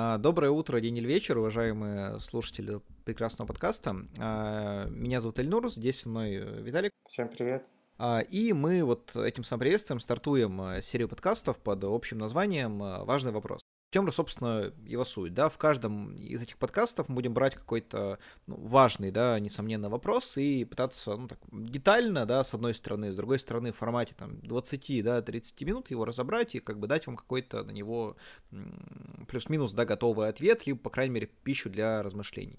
А, доброе утро, день или вечер, уважаемые слушатели прекрасного подкаста. А, меня зовут Эльнур, здесь со мной Виталик. Всем привет. А, и мы вот этим самым приветствием стартуем серию подкастов под общим названием «Важный вопрос». В чем, собственно, его суть, да, в каждом из этих подкастов мы будем брать какой-то ну, важный, да, несомненно, вопрос и пытаться, ну, так, детально, да, с одной стороны, с другой стороны, в формате, там, 20, да, 30 минут его разобрать и, как бы, дать вам какой-то на него плюс-минус, да, готовый ответ, либо, по крайней мере, пищу для размышлений.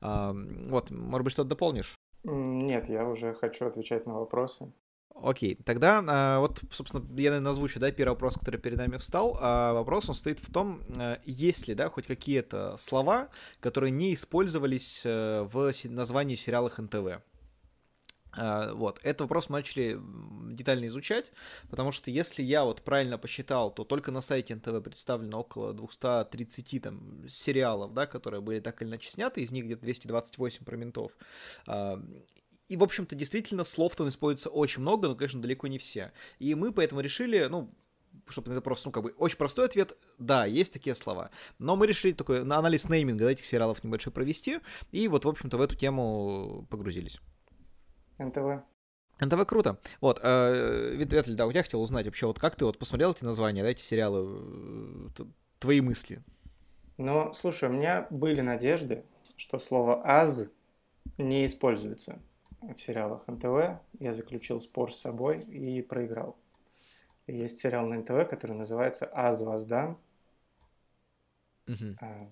А, вот, может быть, что-то дополнишь? Нет, я уже хочу отвечать на вопросы. Окей, тогда а, вот, собственно, я, наверное, озвучу, да, первый вопрос, который перед нами встал. А вопрос, он стоит в том, а, есть ли, да, хоть какие-то слова, которые не использовались а, в названии сериалах НТВ. Вот, этот вопрос мы начали детально изучать, потому что если я вот правильно посчитал, то только на сайте НТВ представлено около 230 там сериалов, да, которые были так или иначе сняты, из них где-то 228 про ментов. И, в общем-то, действительно, слов там используется очень много, но, конечно, далеко не все. И мы поэтому решили, ну, чтобы это просто, ну, как бы, очень простой ответ, да, есть такие слова. Но мы решили такой на анализ нейминга этих сериалов небольшой провести, и вот, в общем-то, в эту тему погрузились. НТВ. НТВ круто. Вот, э, Виталий, да, у тебя хотел узнать вообще, вот как ты вот посмотрел эти названия, да, эти сериалы, э, твои мысли? Ну, слушай, у меня были надежды, что слово «аз» не используется в сериалах НТВ. Я заключил спор с собой и проиграл. Есть сериал на НТВ, который называется «Аз воздам». Угу. А,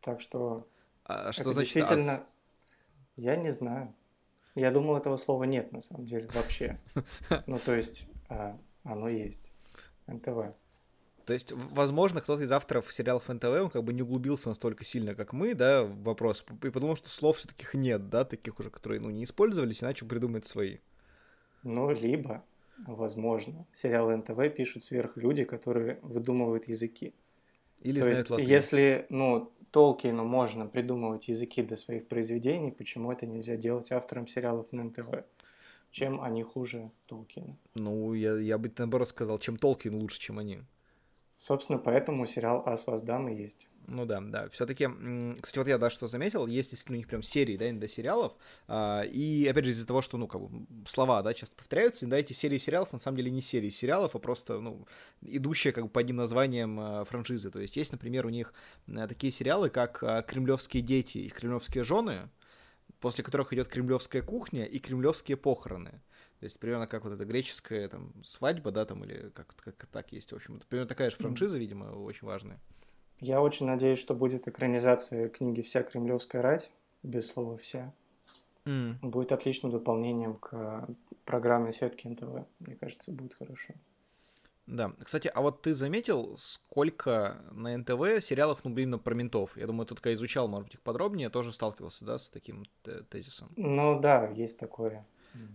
так что... А что значит действительно... «аз»? Я не знаю. Я думал, этого слова нет на самом деле вообще. Ну, то есть, а, оно есть. НТВ. То есть, возможно, кто-то из авторов сериалов НТВ, он как бы не углубился настолько сильно, как мы, да, в вопрос, и подумал, что слов все таких нет, да, таких уже, которые, ну, не использовались, и начал придумать свои. Ну, либо, возможно, сериалы НТВ пишут сверхлюди, которые выдумывают языки. Или То есть, латынь. если, ну, Толкину можно придумывать языки для своих произведений, почему это нельзя делать авторам сериалов на НТВ? Чем они хуже Толкина? Ну, я, я бы наоборот сказал, чем Толкин лучше, чем они. Собственно, поэтому сериал «Ас воздам» и есть. Ну да, да. Все-таки, кстати, вот я да, что заметил, есть действительно у них прям серии, да, иногда сериалов, а, и опять же из-за того, что, ну, как бы, слова, да, часто повторяются, да, эти серии сериалов на самом деле не серии сериалов, а просто, ну, идущие как бы по одним названиям а, франшизы. То есть есть, например, у них а, такие сериалы, как «Кремлевские дети» и «Кремлевские жены», после которых идет «Кремлевская кухня» и «Кремлевские похороны». То есть примерно как вот эта греческая там свадьба, да, там, или как, как так есть, в общем. Это примерно такая же франшиза, видимо, очень важная. Я очень надеюсь, что будет экранизация книги «Вся кремлевская рать», без слова «вся». Mm. Будет отличным дополнением к программе сетки НТВ. Мне кажется, будет хорошо. Да. Кстати, а вот ты заметил, сколько на НТВ сериалов, ну, именно про ментов? Я думаю, ты только изучал, может быть, их подробнее, тоже сталкивался, да, с таким тезисом? Ну да, есть такое. Mm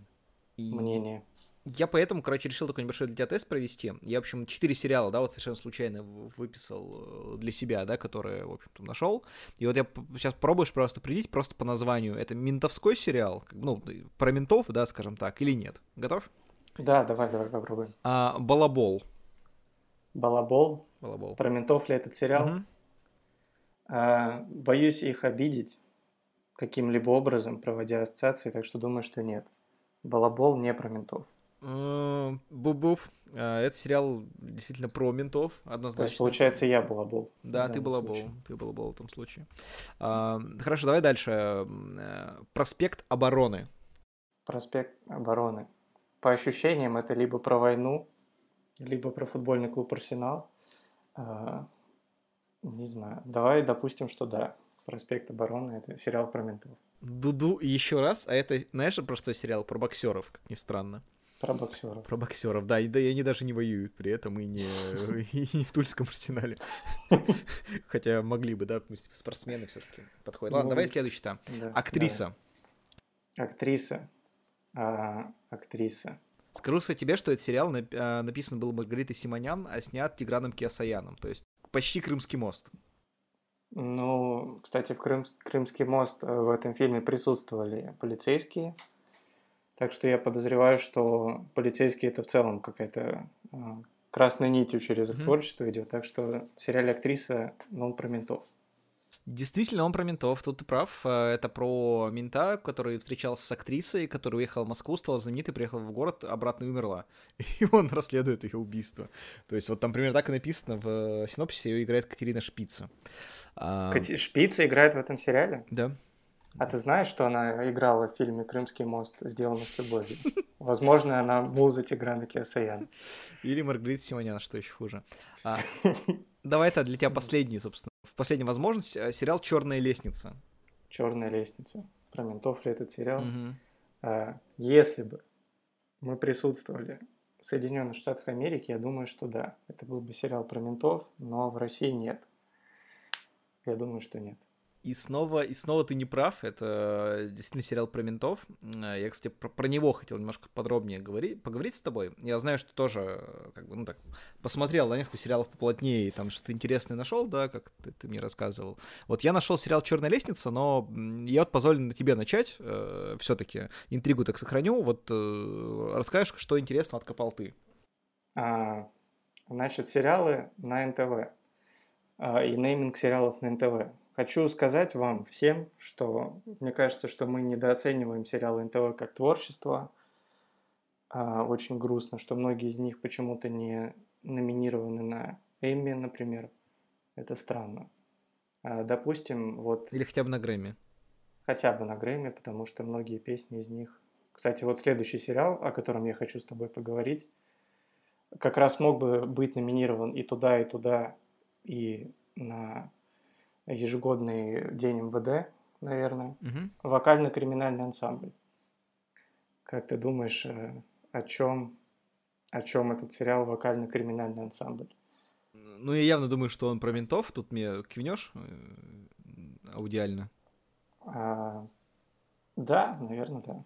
и... мнение. Я поэтому, короче, решил такой небольшой для тебя тест провести. Я, в общем, четыре сериала, да, вот совершенно случайно выписал э, для себя, да, которые, в общем-то, нашел. И вот я сейчас пробуешь просто определить просто по названию. Это ментовской сериал, ну, про ментов, да, скажем так, или нет? Готов? Да, давай, давай попробуем. А, Балабол. Балабол? Балабол. Про ментов ли этот сериал? Угу. А, боюсь их обидеть каким-либо образом, проводя ассоциации, так что думаю, что нет. Балабол не про ментов. Буб-буб. А, это сериал действительно про ментов, однозначно. То есть, получается, я балабол. Да, ты балабол. Ты балабол в том случае. А, хорошо, давай дальше. Э, Проспект обороны. Проспект обороны. По ощущениям, это либо про войну, либо про футбольный клуб Арсенал. А, не знаю. Давай допустим, что да. Проспект обороны это сериал про ментов. Дуду еще раз, а это, знаешь, про что сериал? Про боксеров, как ни странно. Про боксеров. Про боксеров, да, и, да, и они даже не воюют при этом, и не, и не в Тульском арсенале. Хотя могли бы, да, спортсмены все-таки подходят. Ладно, ну, давай следующий там. Актриса. Актриса. А, актриса. Скажу, кстати, тебе, что этот сериал а, написан был Маргаритой Симонян, а снят Тиграном Киасаяном. То есть почти Крымский мост. Ну, кстати, в Крым, Крымский мост э, в этом фильме присутствовали полицейские. Так что я подозреваю, что полицейские это в целом какая-то а, красной нитью через их mm-hmm. творчество идет. Так что в сериале актриса, он про ментов. Действительно, он про ментов, тут ты прав. Э, это про мента, который встречался с актрисой, которая уехала в Москву, стала знаменитой, приехала в город, обратно и умерла. И он расследует ее убийство. То есть вот там примерно так и написано в синопсисе, ее играет Катерина Шпица. Кати... Шпица играет в этом сериале? Да. А ты знаешь, что она играла в фильме «Крымский мост. Сделано с любовью»? Возможно, она муза Тиграна Киасаяна. Или Маргарита Симонян, что еще хуже. А, давай это для тебя последний, собственно. В последнюю возможность э, сериал Черная лестница. Черная лестница. Про ментов ли этот сериал? Угу. Если бы мы присутствовали в Соединенных Штатах Америки, я думаю, что да. Это был бы сериал про ментов, но в России нет. Я думаю, что нет. И снова, и снова ты не прав, это действительно сериал про ментов. Я, кстати, про, про него хотел немножко подробнее говорить, поговорить с тобой. Я знаю, что тоже, как бы, ну так, посмотрел на несколько сериалов поплотнее, и там что-то интересное нашел, да, как ты, ты мне рассказывал. Вот я нашел сериал Черная лестница, но я вот позволю на тебе начать. Э, все-таки интригу так сохраню. Вот э, расскажешь, что интересно откопал ты. А, значит, сериалы на НТВ. А, и нейминг сериалов на НТВ. Хочу сказать вам всем, что мне кажется, что мы недооцениваем сериалы НТВ как творчество. А, очень грустно, что многие из них почему-то не номинированы на Эмми, например. Это странно. А, допустим, вот... Или хотя бы на Грэмми. Хотя бы на Грэмми, потому что многие песни из них... Кстати, вот следующий сериал, о котором я хочу с тобой поговорить, как раз мог бы быть номинирован и туда, и туда, и на ежегодный день МВД, наверное, угу. вокально-криминальный ансамбль. Как ты думаешь, э, о чем, о чем этот сериал вокально-криминальный ансамбль? Ну, я явно думаю, что он про ментов. Тут мне кивнешь э, аудиально. А, да, наверное, да.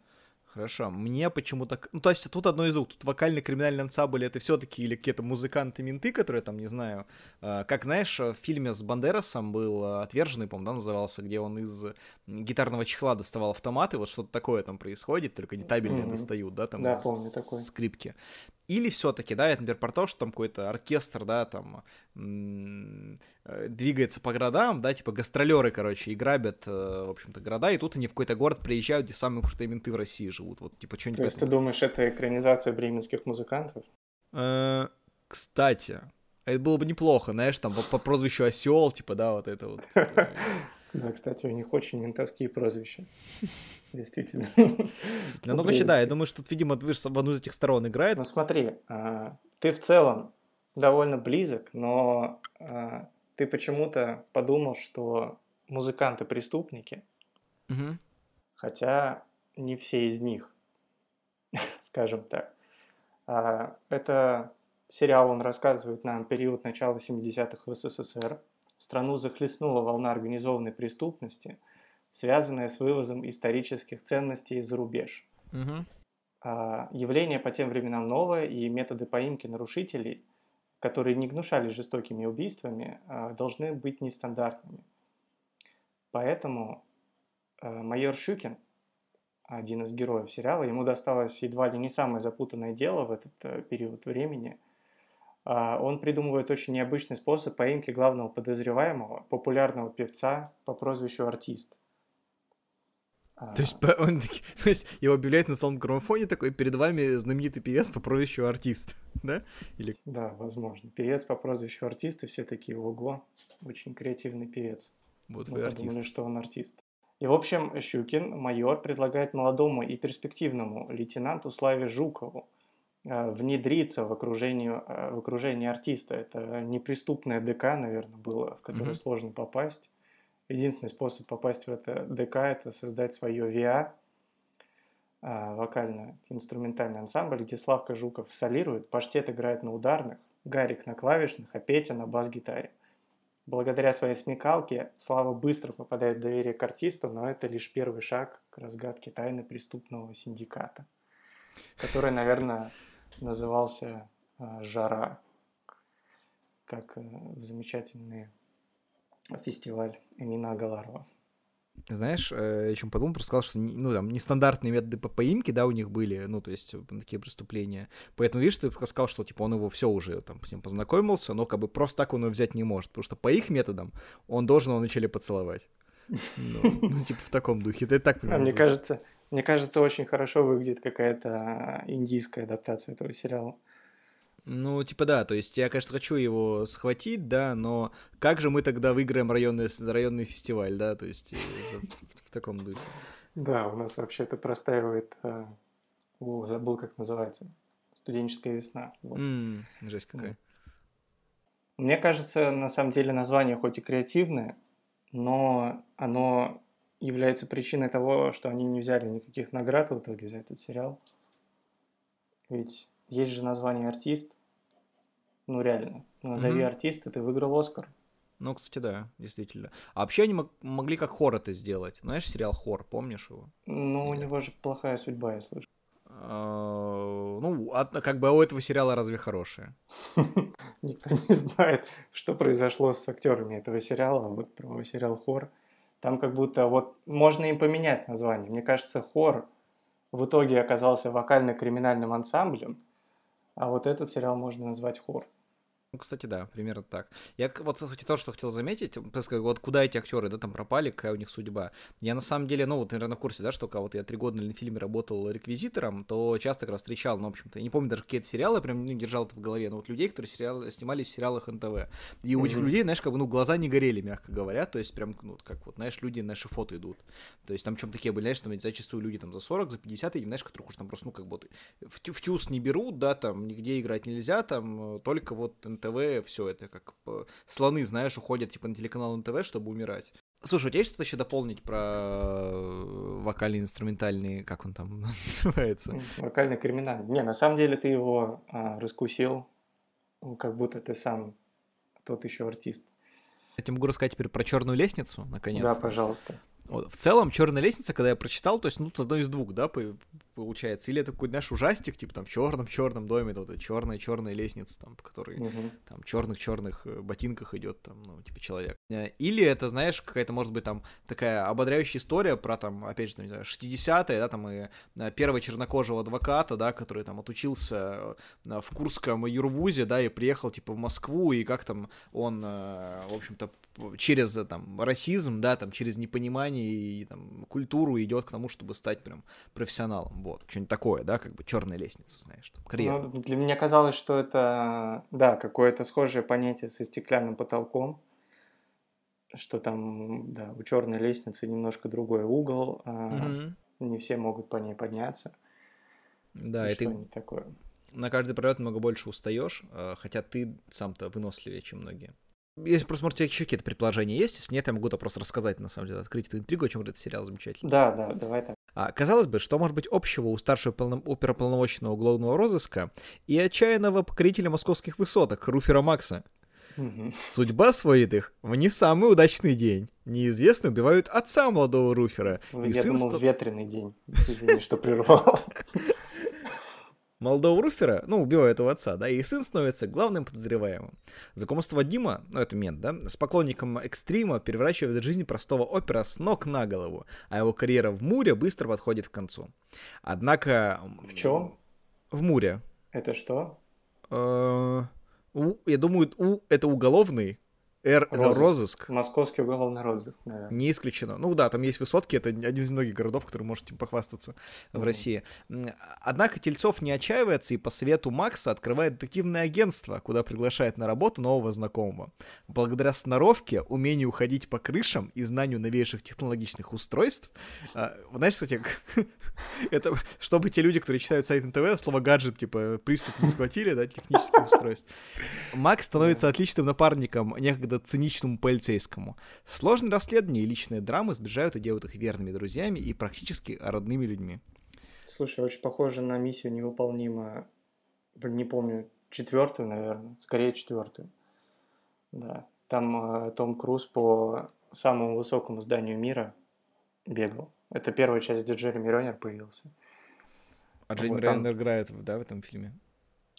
Хорошо. Мне почему-то... Ну, то есть тут одно из двух. Тут вокальный криминальный ансамбль это все-таки или какие-то музыканты-менты, которые там, не знаю... Э, как, знаешь, в фильме с Бандерасом был э, «Отверженный», по-моему, да, назывался, где он из гитарного чехла доставал автоматы, вот что-то такое там происходит, только не табельные mm-hmm. достают, да, там да, помню, такой. скрипки. Или все-таки, да, это, например, про то, что там какой-то оркестр, да, там э, двигается по городам, да, типа гастролеры, короче, и грабят, э, в общем-то, города, и тут они в какой-то город приезжают, где самые крутые менты в России живут, вот, типа, что-нибудь. То есть ты думаешь, это экранизация бременских музыкантов? Э, кстати, это было бы неплохо, знаешь, там по, по прозвищу Осел, типа, да, вот это вот. Типа. Да, кстати, у них очень ментовские прозвища. Действительно. Ну, вообще, да, я думаю, что тут, видимо, Движ в одну из этих сторон играет. Ну, смотри, а, ты в целом довольно близок, но а, ты почему-то подумал, что музыканты преступники, угу. хотя не все из них, скажем так. А, это сериал, он рассказывает нам период начала 70-х в СССР. Страну захлестнула волна организованной преступности, связанная с вывозом исторических ценностей за рубеж. Угу. А, явление по тем временам новое, и методы поимки нарушителей, которые не гнушались жестокими убийствами, а, должны быть нестандартными. Поэтому а, майор Щукин, один из героев сериала, ему досталось едва ли не самое запутанное дело в этот э, период времени. А, он придумывает очень необычный способ поимки главного подозреваемого, популярного певца по прозвищу Артист – то есть, он, то есть его объявляют на столом граммофоне такой, перед вами знаменитый певец по прозвищу артист, да? Или... Да, возможно. Певец по прозвищу артист, и все такие, ого, очень креативный певец. Вот вы Мы артист. подумали, что он артист. И, в общем, Щукин, майор, предлагает молодому и перспективному лейтенанту Славе Жукову э, внедриться в окружение, э, в окружение артиста. Это неприступное ДК, наверное, было, в которое mm-hmm. сложно попасть единственный способ попасть в это ДК – это создать свое ВИА, вокально-инструментальный ансамбль, где Славка Жуков солирует, Паштет играет на ударных, Гарик на клавишных, а Петя на бас-гитаре. Благодаря своей смекалке Слава быстро попадает в доверие к артисту, но это лишь первый шаг к разгадке тайны преступного синдиката, который, наверное, назывался а, «Жара», как э, в замечательные фестиваль Эмина Агаларова. знаешь, э, я чем подумал, просто сказал, что ну, там, нестандартные методы по поимке, да, у них были, ну, то есть такие преступления. Поэтому, видишь, ты сказал, что, типа, он его все уже там с ним познакомился, но как бы просто так он его взять не может, потому что по их методам он должен его вначале поцеловать. Ну, ну типа, в таком духе. Это так. А мне кажется, мне кажется, очень хорошо выглядит какая-то индийская адаптация этого сериала. Ну, типа да, то есть я, конечно, хочу его схватить, да, но как же мы тогда выиграем районный, районный фестиваль, да, то есть э, в, таком духе. Да, у нас вообще это простаивает, э, о, забыл, как называется, студенческая весна. Жесть какая. Мне кажется, на самом деле название хоть и креативное, но оно является причиной того, что они не взяли никаких наград в итоге за этот сериал. Ведь есть же название артист, ну, реально. Назови mm-hmm. артиста, ты выиграл Оскар. Ну, кстати, да, действительно. А вообще они мог- могли как хор это сделать. Знаешь сериал Хор, помнишь его? Ну, Или... у него же плохая судьба, я слышу. А, ну, как бы у этого сериала разве хорошая? Никто не знает, что произошло с актерами этого сериала. Вот про сериал Хор. Там как будто вот можно им поменять название. Мне кажется, Хор в итоге оказался вокально-криминальным ансамблем, а вот этот сериал можно назвать Хор. Ну, кстати, да, примерно так. Я вот, кстати, то, что хотел заметить, вот куда эти актеры, да, там пропали, какая у них судьба. Я на самом деле, ну, вот, наверное, в курсе, да, что когда вот я три года на фильме работал реквизитором, то часто как раз встречал, ну, в общем-то, я не помню даже какие-то сериалы, прям ну, держал это в голове, но вот людей, которые сериалы, снимались в сериалах НТВ. И у этих людей, знаешь, как бы, ну, глаза не горели, мягко говоря, то есть прям, ну, как вот, знаешь, люди на фото идут. То есть там чем такие были, знаешь, там зачастую люди там за 40, за 50, и, знаешь, которых уж там просто, ну, как бы, в, в тюз не берут, да, там, нигде играть нельзя, там, только вот НТВ, все это как слоны, знаешь, уходят типа на телеканал НТВ, чтобы умирать. Слушай, у тебя есть что-то еще дополнить про э, вокальный инструментальный, как он там называется? Вокальный криминальный. Не, на самом деле ты его а, раскусил, как будто ты сам тот еще артист. Я тебе могу рассказать теперь про черную лестницу, наконец. -то. Да, пожалуйста. Вот. В целом, черная лестница, когда я прочитал, то есть, ну, одно из двух, да, получается. Или это какой-то наш ужастик, типа там в черном-черном доме, вот эта черная-черная лестница, там, по которой угу. там черных-черных э, ботинках идет, там, ну, типа человек. Э, или это, знаешь, какая-то, может быть, там такая ободряющая история про там, опять же, там, не знаю, 60-е, да, там, и э, первого чернокожего адвоката, да, который там отучился в Курском юрвузе, да, и приехал, типа, в Москву, и как там он, в общем-то, через там расизм, да, там через непонимание и там культуру идет к тому, чтобы стать прям профессионалом, вот, что-нибудь такое, да, как бы черная лестница, знаешь, там, карьера. Ну, для меня казалось, что это, да, какое-то схожее понятие со стеклянным потолком, что там, да, у черной лестницы немножко другой угол, угу. не все могут по ней подняться. Да, и, и ты такое. на каждый пролет много больше устаешь, а, хотя ты сам-то выносливее, чем многие. Если просто, может, у тебя еще какие-то предположения есть, если нет, я могу то просто рассказать, на самом деле, открыть эту интригу, о чем этот сериал замечательный. Да, да, давай так. А, казалось бы, что может быть общего у старшего полно... оперополномоченного уголовного розыска и отчаянного покорителя московских высоток Руфера Макса? Угу. Судьба сводит их в не самый удачный день. Неизвестно убивают отца молодого Руфера. Я думал, ст... ветреный день. Извини, что прервал. молодого Руфера, ну, убивает его отца, да, и сын становится главным подозреваемым. Знакомство Дима, ну, это мент, да, с поклонником экстрима переворачивает жизнь простого опера с ног на голову, а его карьера в Муре быстро подходит к концу. Однако... В чем? В Муре. Это что? Э, я думаю, У это уголовный, Р розыск. розыск. Московский уголовный розыск, да. Не исключено. Ну да, там есть высотки, это один из многих городов, который можете похвастаться mm-hmm. в России. Однако Тельцов не отчаивается и по совету Макса открывает детективное агентство, куда приглашает на работу нового знакомого. Благодаря сноровке, умению уходить по крышам и знанию новейших технологичных устройств, а, знаешь, кстати, это чтобы те люди, которые читают сайт НТВ, слово гаджет, типа, приступ не схватили, да, технических устройств. Макс становится отличным напарником некогда некогда циничному полицейскому. Сложные расследования и личные драмы сближают и делают их верными друзьями и практически родными людьми. Слушай, очень похоже на миссию невыполнима. Не помню, четвертую, наверное. Скорее четвертую. Да. Там э, Том Круз по самому высокому зданию мира бегал. Это первая часть, где Джереми Реннер появился. А Джереми вот Реннер там... играет, да, в этом фильме?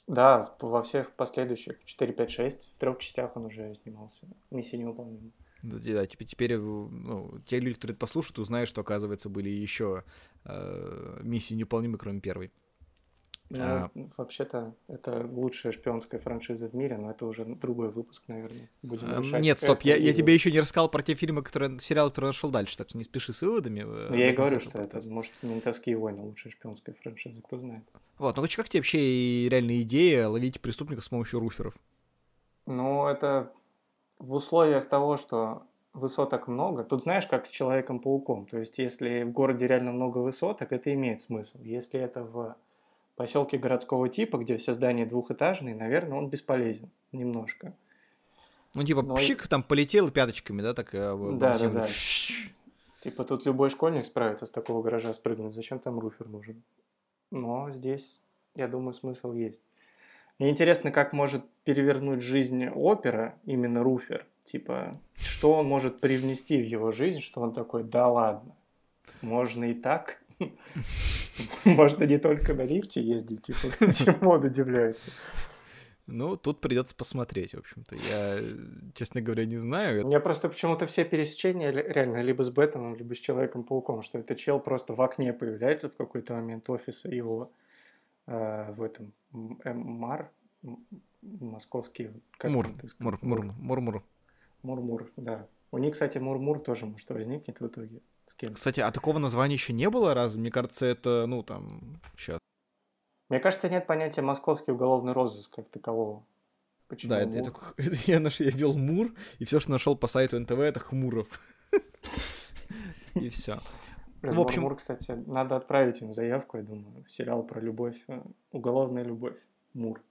Да, во всех последующих 4, 5, 6, в трех частях он уже снимался. Миссия невыполнима. Да, теперь, теперь ну, те люди, которые это послушают, узнают, что, оказывается, были еще э, миссии неуполнимы, кроме первой. Ну, а... Вообще-то, это лучшая шпионская франшиза в мире, но это уже другой выпуск, наверное. Будем а, Нет, стоп, я, я тебе еще не рассказал про те фильмы, которые, сериалы, которые нашел дальше, так что не спеши с выводами. Ну, я и говорю, что это, может, «Ментовские войны» лучшая шпионская франшиза, кто знает. Вот, ну как тебе вообще реальная идея ловить преступников с помощью руферов? Ну, это в условиях того, что высоток много, тут знаешь, как с Человеком-пауком, то есть если в городе реально много высоток, это имеет смысл. Если это в поселке городского типа, где все здания двухэтажные, наверное, он бесполезен немножко. Ну, типа, Но... пшик там полетел пяточками, да, так? Э, да, да, да. Типа, тут любой школьник справится с такого гаража спрыгнуть. Зачем там руфер нужен? Но здесь, я думаю, смысл есть. Мне интересно, как может перевернуть жизнь опера именно руфер. Типа, что он может привнести в его жизнь, что он такой, да ладно, можно и так. Можно не только на лифте ездить, типа, чему он удивляется. Ну, тут придется посмотреть, в общем-то. Я, честно говоря, не знаю. У меня просто почему-то все пересечения реально либо с Бэтменом, либо с Человеком-пауком, что это чел просто в окне появляется в какой-то момент офиса его э, в этом Мар, московский... Как Мур, Мур, Мур, Мур, Мур. Мур-Мур, да. У них, кстати, Мур-Мур тоже может возникнет в итоге с кем. Кстати, а такого названия еще не было раз? Мне кажется, это, ну, там, сейчас. Мне кажется, нет понятия московский уголовный розыск как такового. Почему да, это, это, это, я, наш, я ввел Мур, и все, что нашел по сайту НТВ, это Хмуров. И все. В общем... Мур, кстати, надо отправить им заявку, я думаю. Сериал про любовь. Э, уголовная любовь. Мур.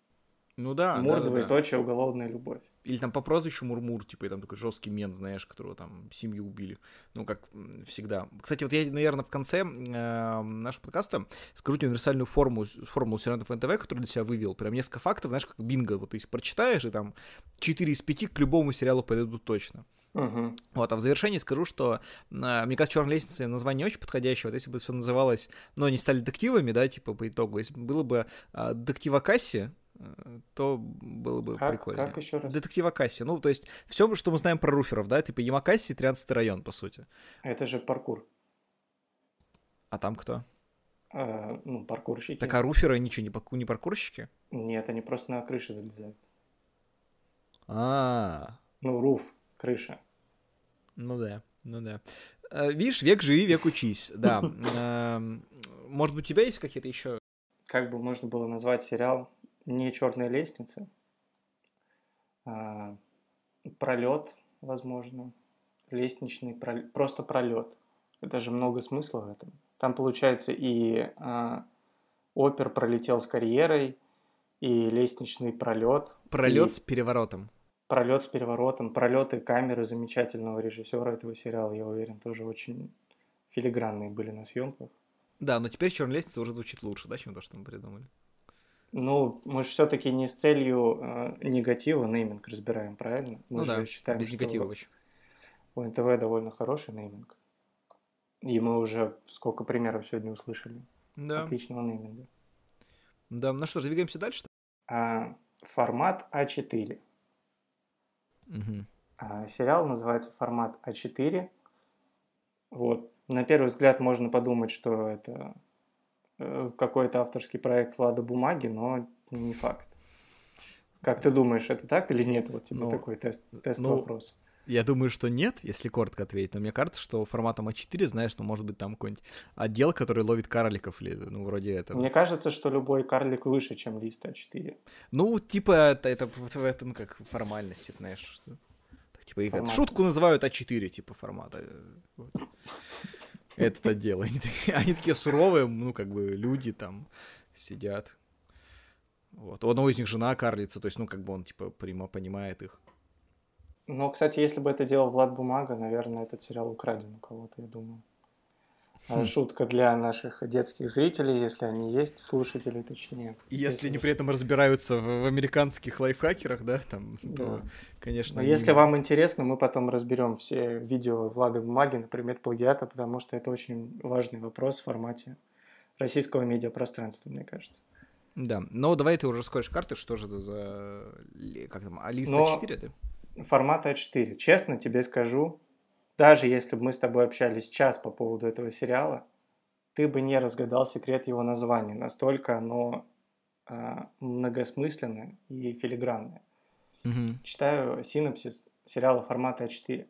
Ну да. Мур, двоеточие, уголовная любовь. Или там по прозвищу Мурмур, типа, и там такой жесткий мент, знаешь, которого там семью убили. Ну, как всегда. Кстати, вот я, наверное, в конце э, нашего подкаста скажу тебе универсальную формулу, формулу сержантов НТВ, которую для себя вывел. Прям несколько фактов, знаешь, как бинго. Вот ты прочитаешь, и там 4 из 5 к любому сериалу подойдут точно. Uh-huh. Вот, а в завершении скажу, что э, мне кажется, черная лестница название не очень подходящее. Вот если бы все называлось, но они стали детективами, да, типа по итогу, если было бы э, детектива Касси, то было бы как, прикольно. Как еще раз? Детектив Акаси. Ну, то есть, все, что мы знаем про руферов, да, типа Ямакаси, 13 район, по сути. Это же паркур. А там кто? А, ну, паркурщики. Так а руферы ничего, не, парку, не паркурщики? Нет, они просто на крыше залезают. А, -а, -а. Ну, руф, крыша. Ну да, ну да. Э, видишь, век живи, век учись, да. Эм, может быть, у тебя есть какие-то еще как бы можно было назвать сериал не черная лестница, а пролет, возможно, лестничный, пролет, просто пролет. Это же много смысла в этом. Там получается и а, опер пролетел с карьерой, и лестничный пролет. Пролет и... с переворотом. Пролет с переворотом, пролеты камеры замечательного режиссера этого сериала, я уверен, тоже очень филигранные были на съемках. Да, но теперь черная лестница уже звучит лучше, да, чем то, что мы придумали. Ну, мы же все-таки не с целью э, негатива нейминг разбираем, правильно? Мы ну же да, считаем, без негатива вообще. У НТВ довольно хороший нейминг. И мы уже сколько примеров сегодня услышали. Да. Отличного нейминга. Да, ну что двигаемся дальше. А, формат А4. Угу. А, сериал называется формат А4. Вот, на первый взгляд можно подумать, что это какой-то авторский проект Влада Бумаги, но не факт. Как ты думаешь, это так или нет? Вот тебе ну, такой тест, тест ну, вопрос. Я думаю, что нет, если коротко ответить. Но мне кажется, что форматом А4, знаешь, ну, может быть, там какой-нибудь отдел, который ловит карликов или, ну, вроде этого. Мне кажется, что любой карлик выше, чем лист А4. Ну, типа, это, это, это, ну, как формальность, знаешь. Типа их Формат. шутку называют А4, типа формата. Вот. Этот отдел. Они, они такие суровые, ну, как бы люди там сидят. Вот. У одного из них жена карлица, то есть, ну, как бы он, типа, прямо понимает их. Но, кстати, если бы это делал Влад Бумага, наверное, этот сериал украден у кого-то, я думаю. Хм. Шутка для наших детских зрителей, если они есть, слушатели точнее. И если, они при этом разбираются в, в американских лайфхакерах, да, там, да. то, конечно. Но они... если вам интересно, мы потом разберем все видео Влады Бумаги на предмет плагиата, потому что это очень важный вопрос в формате российского медиапространства, мне кажется. Да, но давай ты уже скажешь карты, что же это за... Как там, Алиса Но... 4, да? формат А4. Честно тебе скажу, даже если бы мы с тобой общались час по поводу этого сериала, ты бы не разгадал секрет его названия. Настолько оно а, многосмысленное и филигранное. Мгм. Читаю синопсис сериала формата А4.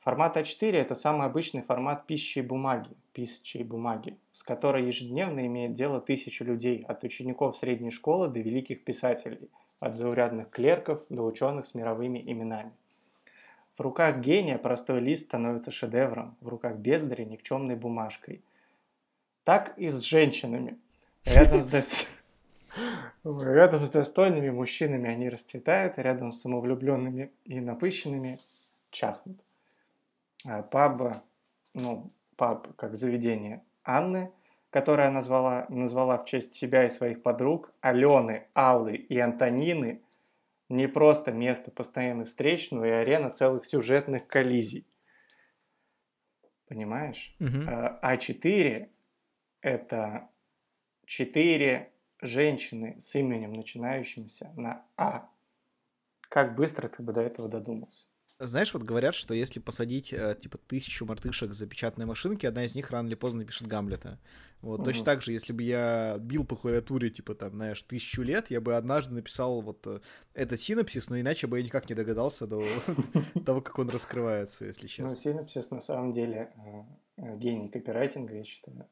Формат А4 – это самый обычный формат пищи и бумаги, пищи и бумаги, с которой ежедневно имеет дело тысячи людей, от учеников средней школы до великих писателей, от заурядных клерков до ученых с мировыми именами. В руках гения простой лист становится шедевром, в руках бездаря – никчемной бумажкой. Так и с женщинами. Рядом с, дос- рядом с достойными мужчинами они расцветают, рядом с самовлюбленными и напыщенными чахнут. А Паб, ну, паб как заведение Анны, которая назвала, назвала в честь себя и своих подруг Алены, Аллы и Антонины, не просто место постоянных встреч, но и арена целых сюжетных коллизий. Понимаешь? А А4 – это четыре женщины с именем, начинающимся на А. Как быстро ты бы до этого додумался? Знаешь, вот говорят, что если посадить, э, типа, тысячу мартышек за печатные машинки, одна из них рано или поздно напишет Гамлета. Вот, точно Мгм. так же, если бы я бил по клавиатуре, типа, там, знаешь, тысячу лет, я бы однажды написал вот э, этот синапсис, но иначе бы я никак не догадался до того, как он раскрывается, если Ну, честно. синапсис на самом деле э, гений копирайтинга, я считаю.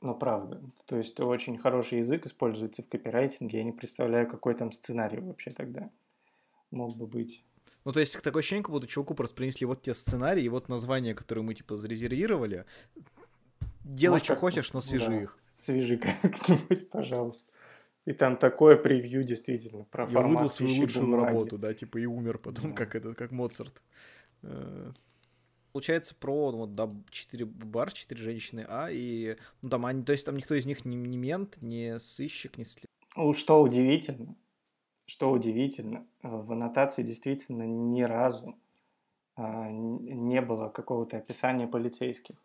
Ну, правда. То есть очень хороший язык используется в копирайтинге. Я не представляю, какой там сценарий вообще тогда мог бы быть. Ну, то есть, такое ощущение, как будто чуваку просто принесли вот те сценарии, и вот названия, которые мы, типа, зарезервировали. Делай, Может, что как- хочешь, но свяжи да. их. Свяжи как-нибудь, пожалуйста. И там такое превью действительно про Я формат выдал свою лучшую бумаги. работу, да, типа, и умер потом, Да. как этот, как Моцарт. Э, Получается про, ну, вот, да, четыре бар, четыре женщины, а, и, ну, там, они, то есть, там никто из них не, не мент, не сыщик, не след... Ну, Что удивительно, что удивительно, э, в аннотации действительно ни разу а, не было какого-то описания полицейских.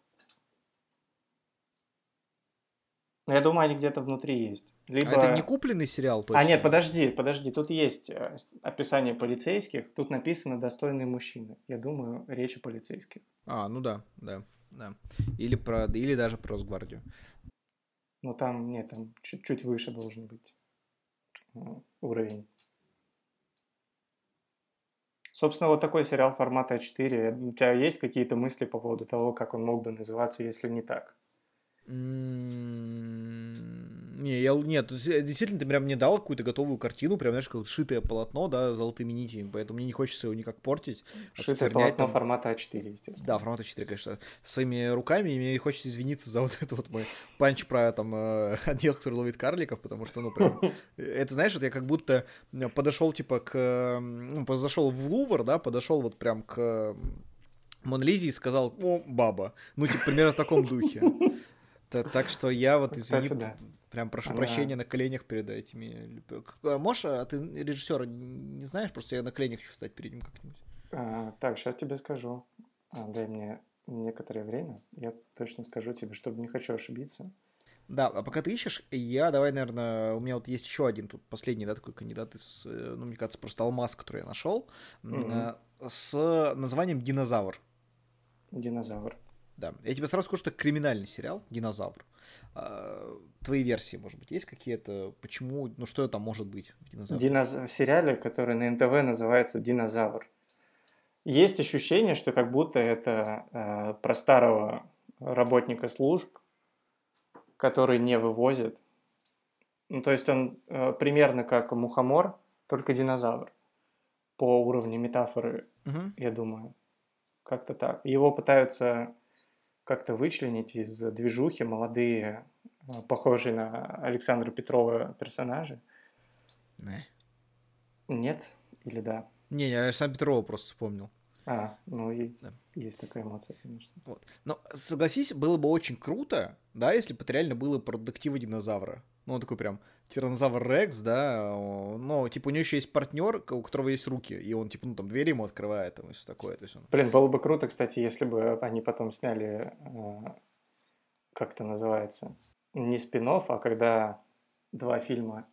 Но я думаю, они где-то внутри есть. Либо... А это не купленный сериал, точно? А нет, подожди, подожди, тут есть э, описание полицейских, тут написано «достойные мужчины». Я думаю, речь о полицейских. А, ну да, да, да. Или, про, или даже про Росгвардию. Но там, нет, там чуть-чуть выше должен быть уровень. Собственно, вот такой сериал формата А4. У тебя есть какие-то мысли по поводу того, как он мог бы называться, если не так? М, Не, я, нет, де- действительно, ты прям мне дал какую-то готовую картину, прям, знаешь, как сшитое полотно, да, золотыми нитями, поэтому мне не хочется его никак портить. Шитое полотно там- формата А4, естественно. Да, формата 4, конечно, своими руками, и мне хочется извиниться за вот это вот мой панч про там э, отдел, который ловит карликов, потому что, ну, прям, это, знаешь, вот я как будто подошел, типа, к, э, ну, зашел в Лувр, да, подошел вот прям к э, Мон Лизе и сказал, о, баба, ну, типа, примерно в таком духе. Та- Так что я вот, извини, Кстати, да. Прям прошу Она- прощения на коленях перед этими. А Можешь, а ты режиссера не знаешь, просто я на коленях хочу встать перед ним как-нибудь. А, так, сейчас тебе скажу. А, дай мне некоторое время. Я точно скажу тебе, чтобы не хочу ошибиться. Да, а пока ты ищешь, я давай, наверное, у меня вот есть еще один тут последний, да, такой кандидат из, э, ну, мне кажется, просто алмаз, который я нашел, Мгм. с названием «Динозавр». Динозавр. Да, я тебе сразу скажу, что это криминальный сериал «Динозавр». А, Твои версии, может быть, есть какие-то? Почему? Ну, что там может быть в «Динозавре»? Диноз... В сериале, который на НТВ называется «Динозавр». Есть ощущение, что как будто это э, про старого работника служб, который не вывозит. Ну, то есть он э, примерно как мухомор, только динозавр. По уровню метафоры, Мгм. я думаю. Как-то так. Его пытаются как-то вычленить из движухи молодые, э, похожие на Александра Петрова персонажи. Не, Нет? Или да? Не, я сам Петрова просто вспомнил. А, ну и Да. есть такая эмоция, конечно. Вот. Но согласись, было бы очень круто, да, если бы это реально было про детектива динозавра. Ну, он такой прям тиранозавр Рекс, да, но, типа, у него еще есть партнер, у которого есть руки, и он, типа, ну, там, двери ему открывает, там, и все такое, то есть он... Блин, было бы круто, кстати, если бы они потом сняли, э, как это называется, не спин а когда два фильма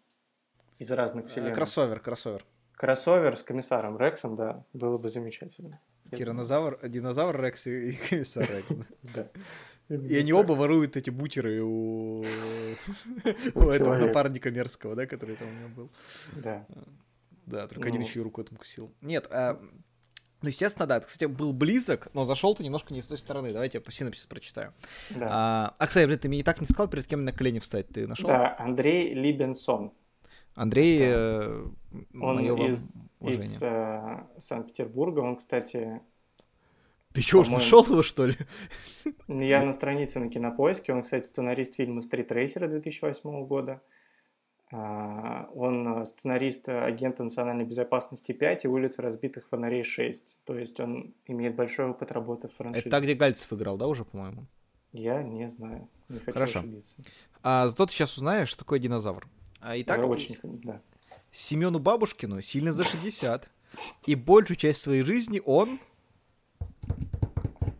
из разных Э, вселенных. Кроссовер, кроссовер. Кроссовер с комиссаром Рексом, да, было бы замечательно. Тиранозавр, динозавр Рекс и комиссар Рекс. Да. И они оба воруют эти бутеры у, этого напарника мерзкого, да, который там у него был. Да. Да, только один еще и руку этому кусил. Нет, а, ну, естественно, да, кстати, был близок, но зашел ты немножко не с той стороны. Давайте я по синопсис прочитаю. Да. А, а, кстати, блин, ты мне и так не сказал, перед кем на колени встать. Ты нашел? Да, Андрей Либенсон. Андрей, э, Он из, из э, Санкт-Петербурга. Он, кстати, Ты что, уж нашел его, что ли? я на странице на Кинопоиске. Он, кстати, сценарист фильма «Стрит Рейсера» 2008 года. А, Он э, сценарист э, агента национальной безопасности 5 и улицы разбитых фонарей 6. То есть он имеет большой опыт работы в франшизе. Это та, где Гальцев играл, да, уже, по-моему? Я не знаю. Не хочу Хорошо. ошибиться. А зато ты сейчас узнаешь, что такое динозавр. А, итак, Я очень, да. Семену Бабушкину сильно за 60. И большую часть своей жизни он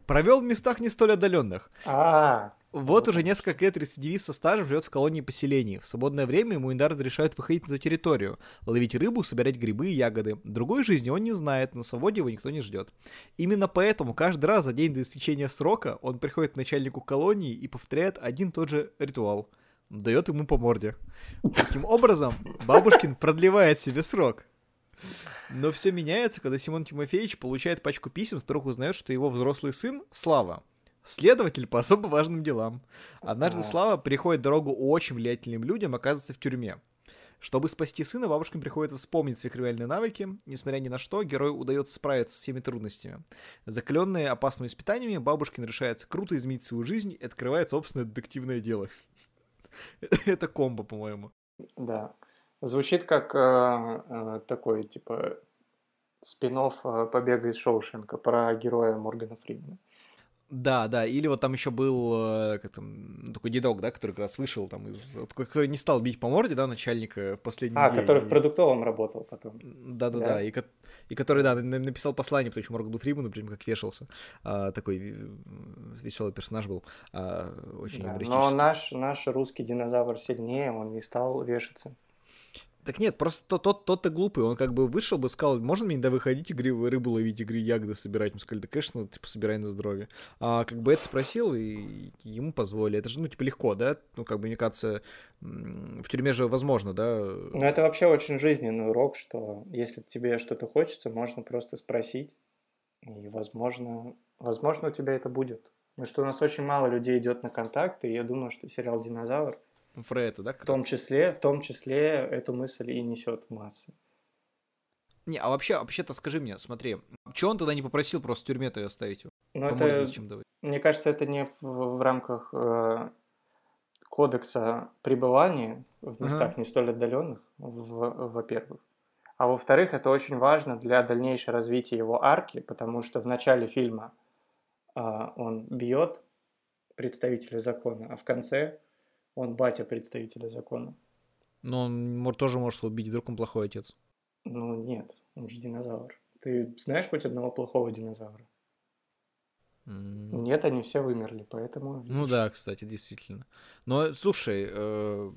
провел в местах не столь отдаленных. А, Вот уже несколько лет рецидивист со стажем живет в колонии поселений. В свободное время ему иногда разрешают выходить за территорию, ловить рыбу, собирать грибы и ягоды. Другой жизни он не знает, на свободе его никто не ждет. Именно поэтому каждый раз за день до истечения срока он приходит к начальнику колонии и повторяет один и тот же ритуал. Дает ему по морде. Таким образом, Бабушкин продлевает себе срок. Но все меняется, когда Симон Тимофеевич получает пачку писем, с которых узнает, что его взрослый сын Слава следователь по особо важным делам. Однажды. Слава переходит дорогу очень влиятельным людям, оказывается в тюрьме. Чтобы спасти сына, бабушкам приходится вспомнить свои криминальные навыки. Несмотря ни на что, герою удается справиться с всеми трудностями. Закаленные опасными испытаниями, бабушкин решается круто изменить свою жизнь и открывает собственное детективное дело. Это комбо, по-моему. да. Звучит как э, э, такой, типа, спин «Побега из Шоушенка» про героя Моргана Фримена. Да, да, или вот там еще был как там, ну, такой дедок, да, который как раз вышел там из... который не стал бить по морде, да, начальника в последний А, день. который в продуктовом работал потом. Да-да-да, Да? и, и который, да, на- написал послание, потому что Моргану Фриману, прям как вешался. А, такой веселый персонаж был, а, очень Да, Но наш, наш русский динозавр сильнее, он не стал вешаться. Так нет, просто тот, тот, тот-то глупый, он как бы вышел бы, сказал, можно мне иногда выходить, игры, рыбу ловить, игры, ягоды собирать? Мы сказали, да, конечно, типа, собирай на здоровье. А как бы это спросил, и ему позволили. Это же, ну, типа, легко, да? Ну, как бы, мне кажется, в тюрьме же возможно, да? Но это вообще очень жизненный урок, что если тебе что-то хочется, можно просто спросить, и, возможно, возможно, у тебя это будет. Потому что у нас очень мало людей идет на контакт, и я думаю, что сериал «Динозавр» Это, да? в том числе, в том числе эту мысль и несет в массы. Не, а вообще, вообще-то скажи мне, смотри, чего он тогда не попросил просто в тюрьме-то оставить его? Морде это, зачем давать? мне кажется, это не в, в рамках э, кодекса пребывания в местах не столь отдаленных, во-первых. А во-вторых, это очень важно для дальнейшего развития его арки, потому что в начале фильма а, он бьет представителя закона, а в конце он батя представителя закона. Но он тоже может убить, вдруг он плохой отец. Ну нет, он же динозавр. Ты знаешь хоть одного плохого динозавра? М. Нет, они все вымерли, поэтому... Ну видишь. да, кстати, действительно. Но, слушай, э,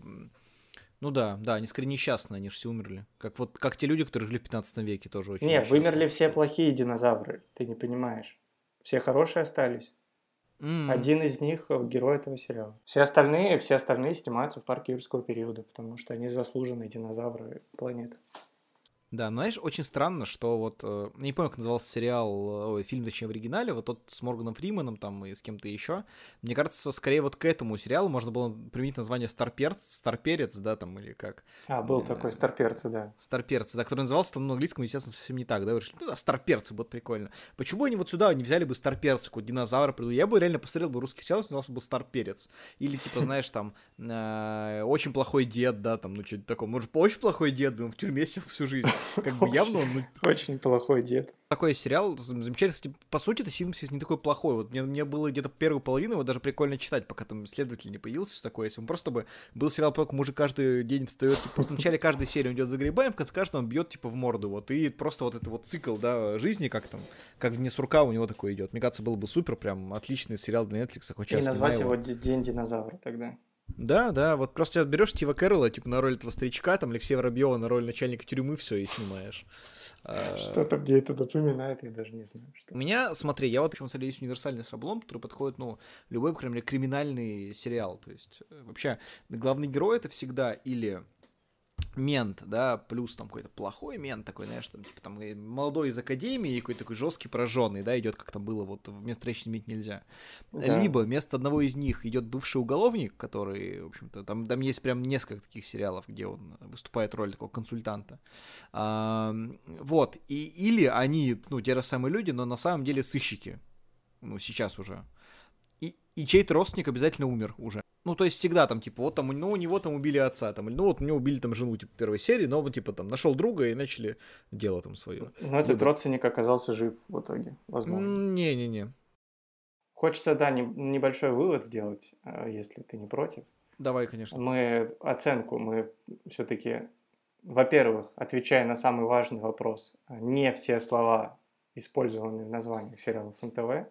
ну да, да, они скорее несчастные, они же все умерли. Как вот, как те люди, которые жили в 15 веке, тоже очень Не, вымерли все плохие динозавры, ты не понимаешь. Все хорошие остались. М. Один из них э, герой этого сериала. Все остальные, все остальные снимаются в парке юрского периода, потому что они заслуженные динозавры планеты. Да, но знаешь, очень странно, что вот, э, не помню, как назывался сериал, э, ой, фильм, точнее, в оригинале, вот тот с Морганом Фриманом там и с кем-то еще. Мне кажется, скорее вот к этому сериалу можно было применить название Старперц, Старперец, да, там, или как. А, был Э, такой старперцы, да. Старперцы, да, который назывался там на английском, естественно, совсем не так, да, вы решили, ну да, старперцы, вот прикольно. Почему они вот сюда не взяли бы старперцы, какой динозавр? Я бы реально посмотрел бы русский сериал, назывался бы старперец. Или, типа, знаешь, там, э, очень плохой дед, да, там, ну, что-то такое. Может, очень плохой дед, блин, в тюрьме сидел всю жизнь. Как бы явно он, ну, Очень плохой дед. такой сериал зам- замечательный. По сути, это синопсис не такой плохой. Вот мне, мне было где-то первую половину его даже прикольно читать, пока там следователь не появился, всё такое. Если он просто бы был сериал, про мужик каждый день встает, типа, просто в начале каждой серии он идет за грибами, в конце каждого он бьет, типа, в морду, вот. И просто вот это вот цикл, да, жизни, как там, как вне сурка у него такой идет. Мне кажется, было бы супер, прям отличный сериал для Netflix, хоть И назвать его «Д- День динозавра тогда. Да, да, вот просто берешь Стива Кэрролла, типа, на роль этого старичка, там, Алексея Воробьева на роль начальника тюрьмы, все, и снимаешь. А, Что-то где это напоминает, я даже не знаю. Что. У меня, смотри, я вот почему смотрю, есть универсальный шаблон, который подходит, ну, любой, мере, криминальный сериал. То есть, э, вообще, главный герой это всегда или мент, да, плюс там какой-то плохой мент такой, знаешь, там, типа, там, молодой из академии, какой-то такой жесткий, прожженный, да, идет, как там было, вот, вместо встречи иметь нельзя. Да. Либо вместо одного из них идет бывший уголовник, который, в общем-то, там, там есть прям несколько таких сериалов, где он выступает роль такого консультанта. А, вот, и, или они, ну, те же самые люди, но на самом деле сыщики, ну, сейчас уже. И, и чей-то родственник обязательно умер уже. Ну, то есть всегда там, типа, вот там, ну, у него там убили отца, там, ну, вот у него убили там жену, типа, первой серии, но он, типа, там, нашел друга и начали дело там свое. Но этот вот. родственник оказался жив в итоге, возможно. Не-не-не. Хочется, да, не, небольшой вывод сделать, а, если ты не против. Давай, конечно. Мы оценку, мы все-таки, во-первых, отвечая на самый важный вопрос, не все слова, использованные в названиях сериалов НТВ,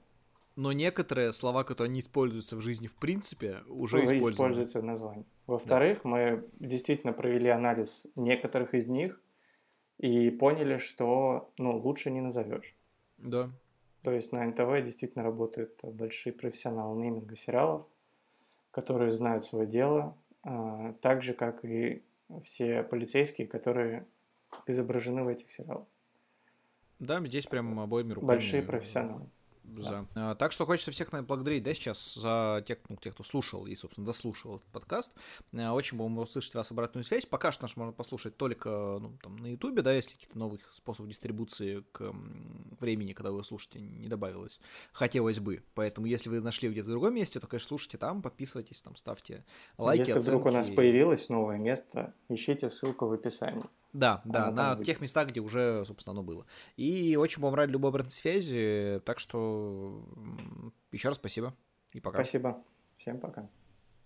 но некоторые слова, которые не используются в жизни в принципе, уже, уже используются. используются в названии. Во-вторых, да. мы действительно провели анализ некоторых из них и поняли, что ну, лучше не назовешь. Да. То есть на НТВ действительно работают большие профессионалы нейминга сериалов, которые знают свое дело, а, так же, как и все полицейские, которые изображены в этих сериалах. Да, здесь прям обоими руками. Большие профессионалы за. Да. Так что хочется всех благодарить, да, сейчас за тех, ну, тех, кто слушал и, собственно, дослушал этот подкаст. Э, очень будем услышать вас обратную связь. Пока что наш можно послушать только ну, там, на Ютубе, да, если какие-то новых способов дистрибуции к времени, когда вы слушаете, не добавилось. Хотелось бы. Поэтому, если вы нашли где-то в другом месте, то, конечно, слушайте там, подписывайтесь, там, ставьте лайки, Если оценки. вдруг у нас появилось новое место, ищите ссылку в описании. Да, да, на будет. тех местах, где уже, собственно, оно было. И очень рады любой обратной связи, так что еще раз спасибо и пока. Спасибо. Всем пока.